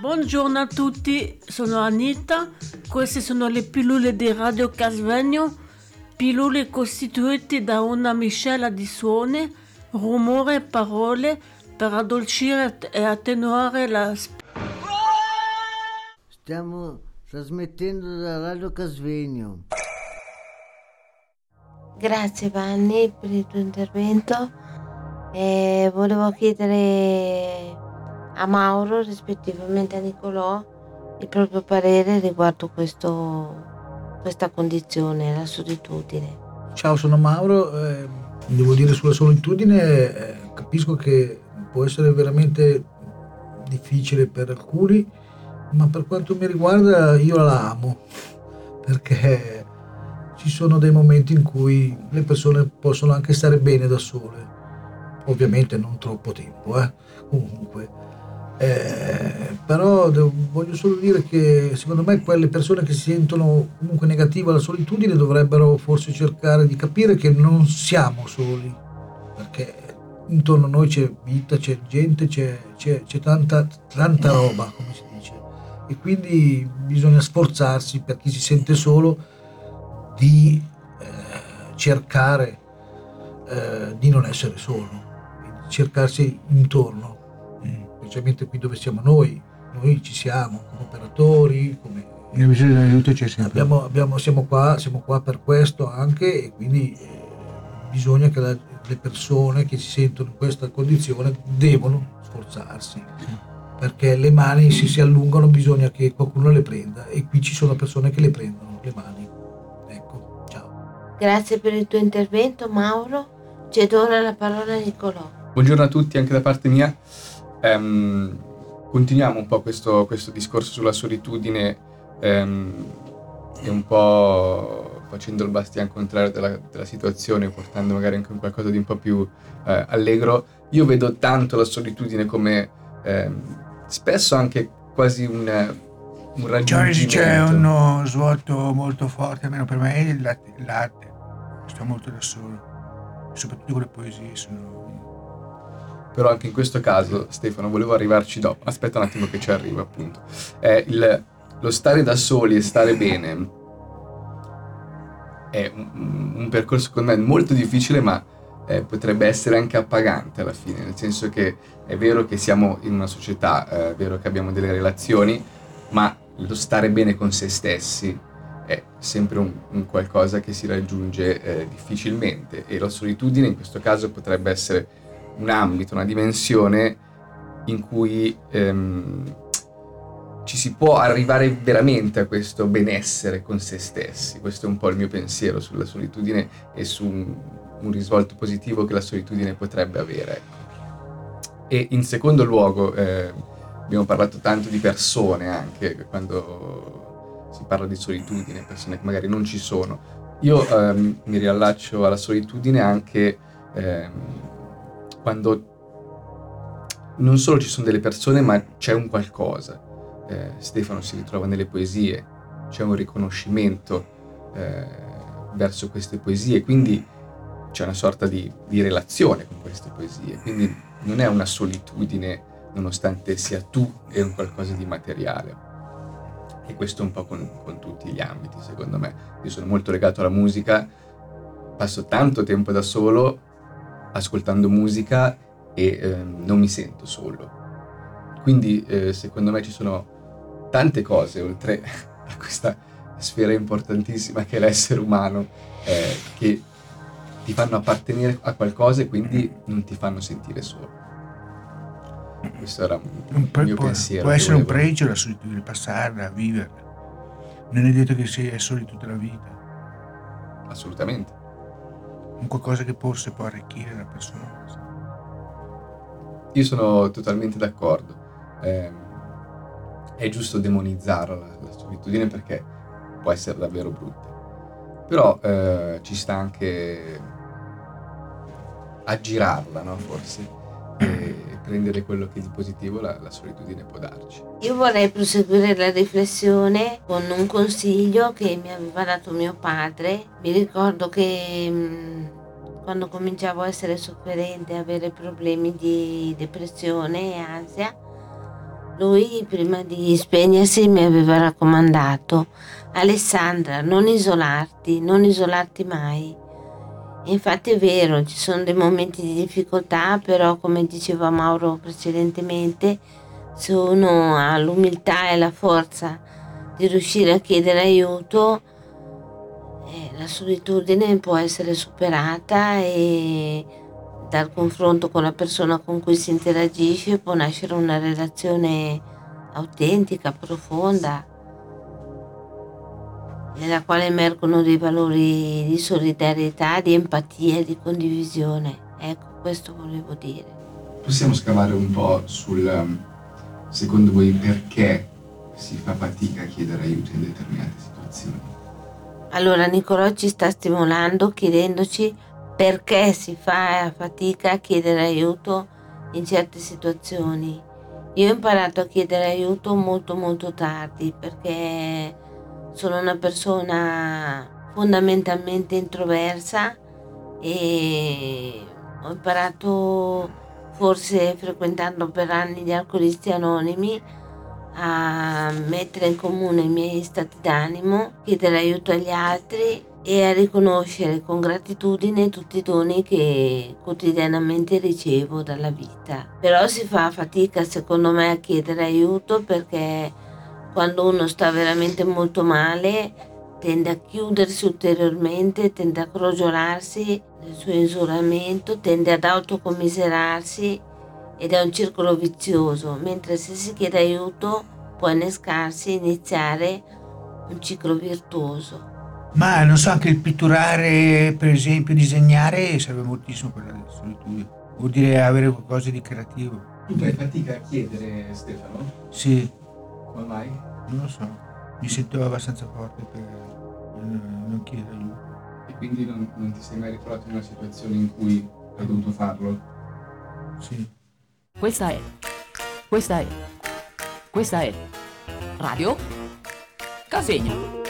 Buongiorno a tutti, sono Anita, queste sono le pillole di Radio Casvegno, pillole costituite da una miscela di suoni, rumore e parole per addolcire e attenuare la... Stiamo trasmettendo da Radio Casvegno. Grazie Vanni per il tuo intervento. E volevo chiedere a Mauro, rispettivamente a Nicolò, il proprio parere riguardo questo, questa condizione, la solitudine. Ciao, sono Mauro. Eh, devo dire sulla solitudine, eh, capisco che può essere veramente difficile per alcuni, ma per quanto mi riguarda io la amo, perché ci sono dei momenti in cui le persone possono anche stare bene da sole, ovviamente non troppo tempo, eh? comunque eh, però devo, voglio solo dire che secondo me quelle persone che si sentono comunque negative alla solitudine dovrebbero forse cercare di capire che non siamo soli, perché intorno a noi c'è vita, c'è gente, c'è, c'è, c'è tanta, tanta roba, come si dice, e quindi bisogna sforzarsi per chi si sente solo di eh, cercare eh, di non essere solo, cercarsi intorno specialmente qui dove siamo noi, noi ci siamo come operatori, come... Nel bisogno d'aiuto c'è sempre. Abbiamo, abbiamo, siamo, qua, siamo qua per questo anche e quindi eh, bisogna che la, le persone che si sentono in questa condizione devono sforzarsi. Perché le mani se si allungano bisogna che qualcuno le prenda e qui ci sono persone che le prendono le mani. Ecco, ciao. Grazie per il tuo intervento Mauro. Cedo ora la parola a Nicolò. Buongiorno a tutti anche da parte mia. Um, continuiamo un po' questo, questo, discorso sulla solitudine um, e un po' facendo il bastian contrario della, della, situazione, portando magari anche qualcosa di un po' più uh, allegro. Io vedo tanto la solitudine come um, spesso anche quasi un, un raggiungimento. C'è uno svolto molto forte, almeno per me, l'arte. l'arte. Sto molto da solo, soprattutto con le poesie sono però anche in questo caso, Stefano, volevo arrivarci dopo. Aspetta un attimo che ci arrivo, appunto. Eh, il, lo stare da soli e stare bene è un, un percorso, secondo me, molto difficile, ma eh, potrebbe essere anche appagante alla fine, nel senso che è vero che siamo in una società, eh, è vero che abbiamo delle relazioni, ma lo stare bene con se stessi è sempre un, un qualcosa che si raggiunge eh, difficilmente e la solitudine in questo caso potrebbe essere un ambito, una dimensione in cui ehm, ci si può arrivare veramente a questo benessere con se stessi. Questo è un po' il mio pensiero sulla solitudine e su un, un risvolto positivo che la solitudine potrebbe avere. Ecco. E in secondo luogo, eh, abbiamo parlato tanto di persone anche quando si parla di solitudine, persone che magari non ci sono. Io ehm, mi riallaccio alla solitudine anche ehm, quando non solo ci sono delle persone, ma c'è un qualcosa. Eh, Stefano si ritrova nelle poesie, c'è un riconoscimento eh, verso queste poesie, quindi c'è una sorta di, di, relazione con queste poesie, quindi non è una solitudine nonostante sia tu e un qualcosa di materiale. E questo un po' con, con tutti gli ambiti, secondo me. Io sono molto legato alla musica, passo tanto tempo da solo ascoltando musica e eh, non mi sento solo. Quindi eh, secondo me ci sono tante cose oltre a questa sfera importantissima che è l'essere umano eh, che ti fanno appartenere a qualcosa e quindi non ti fanno sentire solo. Questo era un, un mio può, pensiero. Può essere un pregio la solitudine, passarla, viverla. Non è detto che sei soli tutta la vita. Assolutamente un qualcosa che forse può arricchire la persona. Io sono totalmente d'accordo. Eh, è giusto demonizzare la, la, solitudine perché può essere davvero brutta. Però eh, ci sta anche aggirarla, no? Forse. E prendere quello che di positivo la, la solitudine può darci. Io vorrei proseguire la riflessione con un consiglio che mi aveva dato mio padre. Mi ricordo che mm, quando cominciavo a essere sofferente, avere problemi di depressione e ansia, Lui prima di spegnersi mi aveva raccomandato Alessandra, non isolarti, non isolarti mai. Infatti è vero, ci sono dei momenti di difficoltà, però come diceva Mauro precedentemente, se uno ha l'umiltà e la forza di riuscire a chiedere aiuto, eh, la solitudine può essere superata e dal confronto con la persona con cui si interagisce può nascere una relazione autentica, profonda, nella quale emergono dei valori di solidarietà, di empatia di condivisione. Ecco, questo volevo dire. Possiamo scavare un po' sul, um, secondo voi, perché si fa fatica a chiedere aiuto in determinate situazioni? Allora Nicolò ci sta stimolando chiedendoci perché si fa fatica a chiedere aiuto in certe situazioni. Io ho imparato a chiedere aiuto molto molto tardi perché sono una persona fondamentalmente introversa e ho imparato forse frequentando per anni gli alcolisti anonimi a mettere in comune i miei stati d'animo, chiedere aiuto agli altri e a riconoscere con gratitudine tutti i doni che quotidianamente ricevo dalla vita. Però si fa fatica secondo me a chiedere aiuto perché quando uno sta veramente molto male tende a chiudersi ulteriormente, tende a crogiolarsi nel suo isolamento, tende ad autocommiserarsi ed è un circolo vizioso, mentre se si chiede aiuto può innescarsi e iniziare un ciclo virtuoso. Ma non so, anche il pitturare, per esempio, disegnare serve moltissimo per la solitudine. Vuol dire avere qualcosa di creativo. Tu fai fatica a chiedere, Stefano? Sì, Come mai? non lo so. Mi sento abbastanza forte per non non chiedere aiuto. E quindi non, non ti sei mai ritrovato in una situazione in cui hai dovuto farlo? Sì. Questa è. Questa è. Questa è. Radio Casegna.